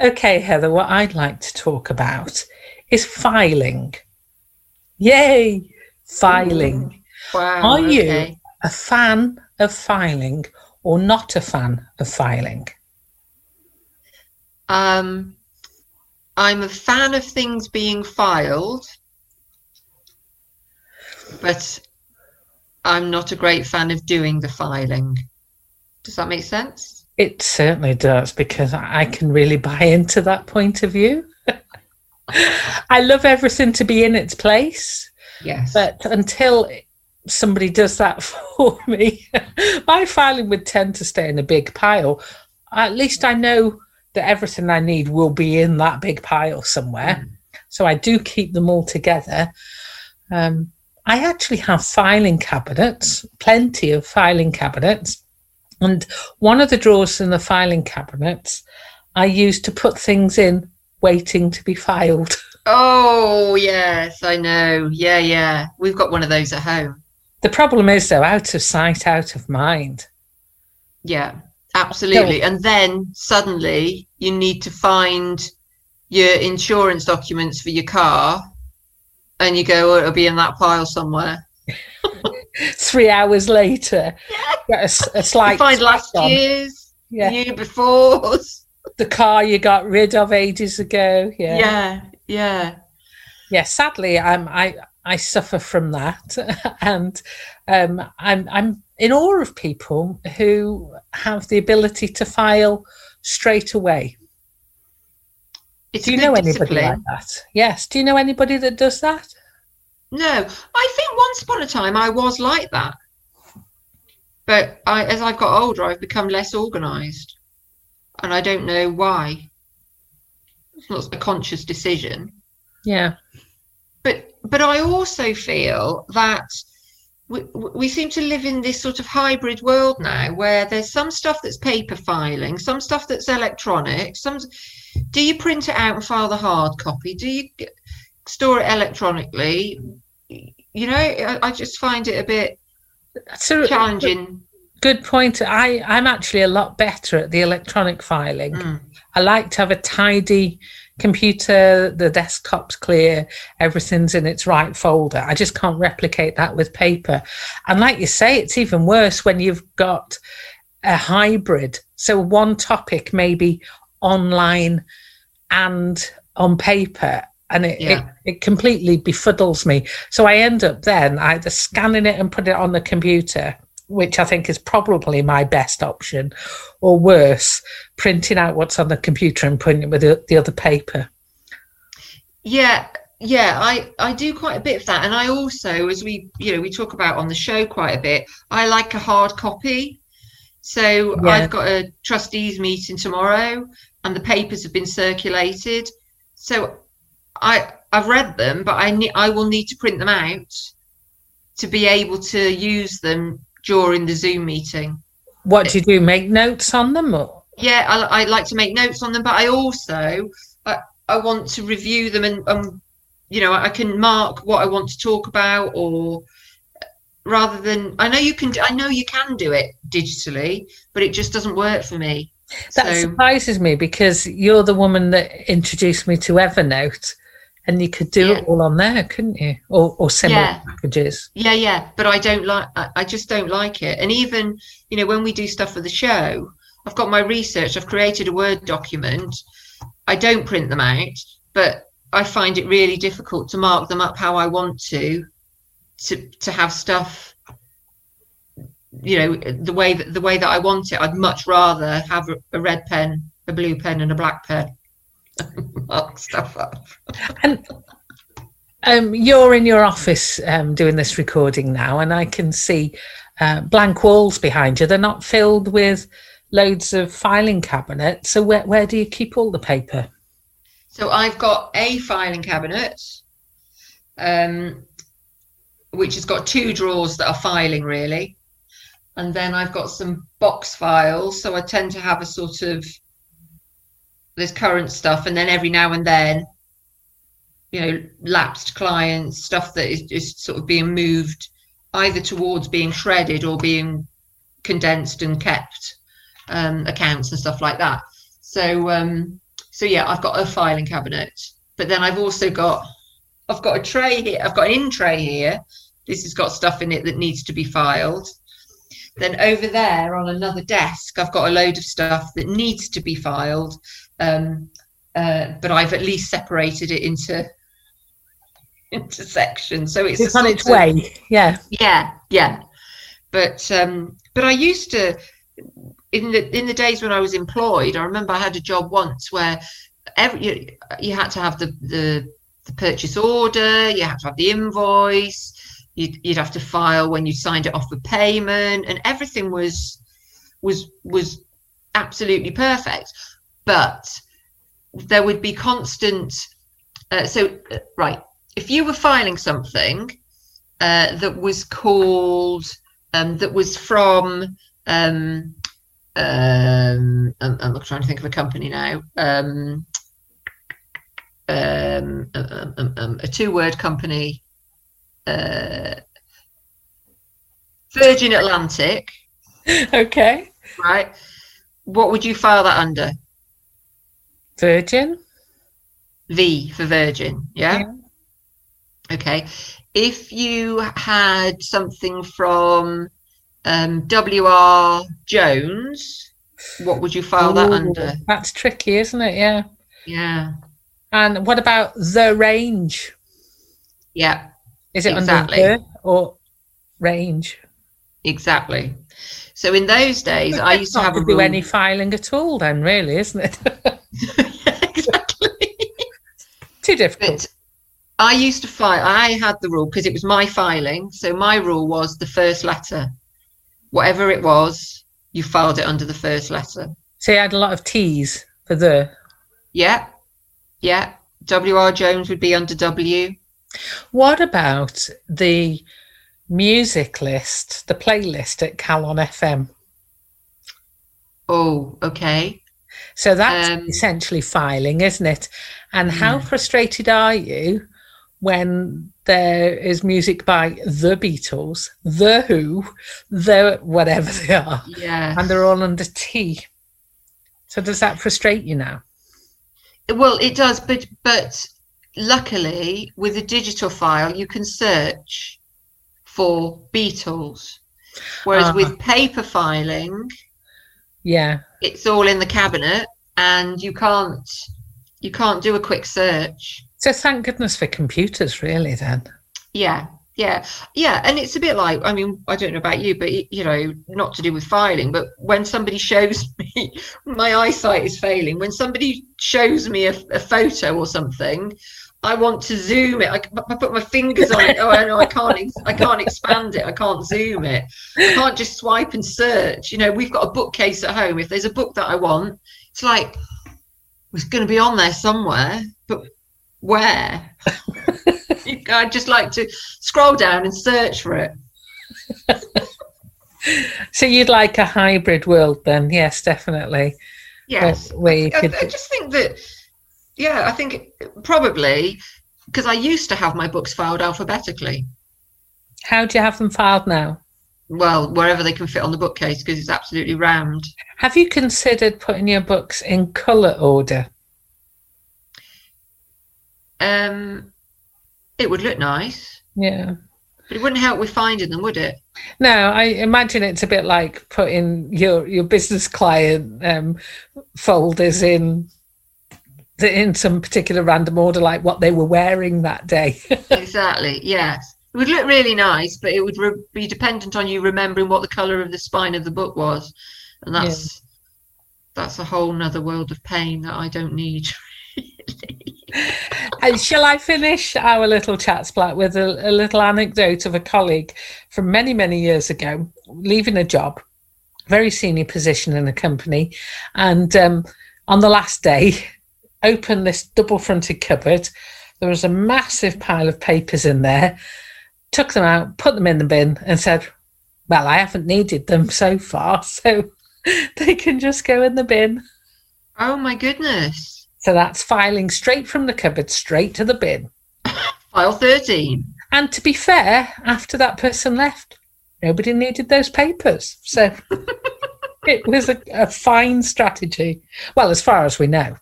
Okay, Heather, what I'd like to talk about is filing. Yay, filing. Wow. Are you okay. a fan of filing or not a fan of filing? Um, I'm a fan of things being filed, but I'm not a great fan of doing the filing. Does that make sense? It certainly does because I can really buy into that point of view. I love everything to be in its place, Yes. but until somebody does that for me, my filing would tend to stay in a big pile. At least I know that everything I need will be in that big pile somewhere. So I do keep them all together. Um, I actually have filing cabinets, plenty of filing cabinets. And one of the drawers in the filing cabinets I use to put things in waiting to be filed. oh, yes, I know. Yeah, yeah. We've got one of those at home. The problem is, though, out of sight, out of mind. Yeah, absolutely. And then suddenly you need to find your insurance documents for your car, and you go, oh, it'll be in that pile somewhere. Three hours later, get a, a You slight find last on. year's, Yeah. year before. the car you got rid of ages ago. Yeah, Yeah, yeah. yeah. Sadly, I'm I I suffer from that, and um, I'm I'm in awe of people who have the ability to file straight away. It's Do you know anybody discipline. like that? Yes. Do you know anybody that does that? No, I think once upon a time I was like that. But I, as I've got older, I've become less organised. And I don't know why. It's not a conscious decision. Yeah. But but I also feel that we, we seem to live in this sort of hybrid world now where there's some stuff that's paper filing, some stuff that's electronic, some do you print it out and file the hard copy? Do you store it electronically? You know, I, I just find it a bit That's a challenging. good point. I I'm actually a lot better at the electronic filing. Mm. I like to have a tidy computer, the desktop's clear, everything's in its right folder. I just can't replicate that with paper. And like you say, it's even worse when you've got a hybrid. So one topic maybe online and on paper. And it, Yeah. it, it completely befuddles me. So I end up then either scanning it and put it on the computer, which I think is probably my best option, or worse, printing out what's on the computer and putting it with the, the other paper. Yeah, yeah, I I do quite a bit of that, and I also, as we you know we talk about on the show quite a bit, I like a hard copy. So Yeah. I've got a trustees meeting tomorrow, and the papers have been circulated. So I I've read them, but I need I will need to print them out to be able to use them during the Zoom meeting. What do you do? Make notes on them? Or? Yeah, I, I like to make notes on them, but I also I, I want to review them and um, you know I can mark what I want to talk about, or rather than I know you can I know you can do it digitally, but it just doesn't work for me. That so surprises me because you're the woman that introduced me to Evernote, and you could do Yeah. it all on there, couldn't you? Or, or similar Yeah. packages. yeah, yeah, but I don't like I, I just don't like it. And even you know when we do stuff for the show, I've got my research. I've created a Word document. I don't print them out, but I find it really difficult to mark them up how I want to, to to have stuff. You know the way that the way that I want it. I'd much rather have a, a red pen, a blue pen, and a black pen. mark stuff up. And um, you're in your office um, doing this recording now, and I can see uh, blank walls behind you. They're not filled with loads of filing cabinets. So where, where do you keep all the paper? So I've got a filing cabinet, um, which has got two drawers that are filing really, and then I've got some box files. So I tend to have a sort of there's current stuff, and then every now and then, you know, lapsed clients stuff that is just sort of being moved either towards being shredded or being condensed and kept um, accounts and stuff like that. So um, so yeah, I've got a filing cabinet, but then I've also got I've got a tray here. I've got an in tray here. This has got stuff in it that needs to be filed. Then over there on another desk, I've got a load of stuff that needs to be filed. Um, uh, but I've at least separated it into into sections. So it's, it's on its of, way. Yeah. Yeah, yeah. But um, but I used to in the in the days when I was employed, I remember I had a job once where every you, you had to have the, the the purchase order, you had to have the invoice, you'd, you'd have to file when you signed it off for payment, and everything was was was absolutely perfect. But there would be constant. Uh, so uh, right, if you were filing something uh, that was called um, that was from um, um, I'm, I'm, trying to think of a company now. Um, um, um, a two-word company, uh, Virgin Atlantic. Okay. Right. What would you file that under? Virgin. V for Virgin. yeah. yeah. Okay. If you had something from um, W.R. Jones, what would you file Ooh, that under? That's tricky, isn't it? Yeah. Yeah. And what about the range? Yeah. Is it exactly. under the or range? Exactly. So in those days, I used to have to do any filing at all. Then, really, isn't it? yeah, exactly. Too difficult. But I used to file. I had the rule because it was my filing. So my rule was the first letter whatever it was, you filed it under the first letter. So you had a lot of T's for the. Yeah, yeah. W.R. Jones would be under W. What about the music list, the playlist at Calon FM? Oh, okay. So that's um, essentially filing, isn't it? And how yeah. frustrated are you when there is music by the Beatles, the Who, the whatever they are, yeah, and they're all under T. So does that frustrate you now? Well, it does, but but luckily with a digital file you can search for Beatles. whereas uh with paper filing, yeah, it's all in the cabinet and you can't you can't do a quick search. So thank goodness for computers, really, then. Yeah, yeah, yeah. And it's a bit like, I mean, I don't know about you, but, you know, not to do with filing, but when somebody shows me, my eyesight is failing. When somebody shows me a, a photo or something, I want to zoom it. I, I, put my fingers on it. Oh, I know I can't. I can't expand it. I can't zoom it. I can't just swipe and search. You know, we've got a bookcase at home. If there's a book that I want, it's like it's going to be on there somewhere. But where? I'd just like to scroll down and search for it. so you'd like a hybrid world then? Yes, definitely. Yes. Where could... I, I just think that, yeah, I think probably because I used to have my books filed alphabetically. How do you have them filed now? Well, wherever they can fit on the bookcase because it's absolutely round. Have you considered putting your books in colour order? Um, it would look nice. Yeah. But it wouldn't help with finding them, would it? No, I imagine it's a bit like putting your your business client um, folders in in some particular random order, like what they were wearing that day. exactly. Yes, it would look really nice, but it would re- be dependent on you remembering what the color of the spine of the book was, and that's yeah. that's a whole nother world of pain that I don't need. and shall I finish our little chat splat with a, a, little anecdote of a colleague from many, many years ago, leaving a job, very senior position in a company, and um, on the last day, opened this double fronted cupboard. There was a massive pile of papers in there, took them out, put them in the bin, and said, Well, I haven't needed them so far, so they can just go in the bin. Oh my goodness. So that's filing straight from the cupboard straight to the bin. File 13. And to be fair, after that person left, nobody needed those papers. So it was a, a, fine strategy. Well, as far as we know.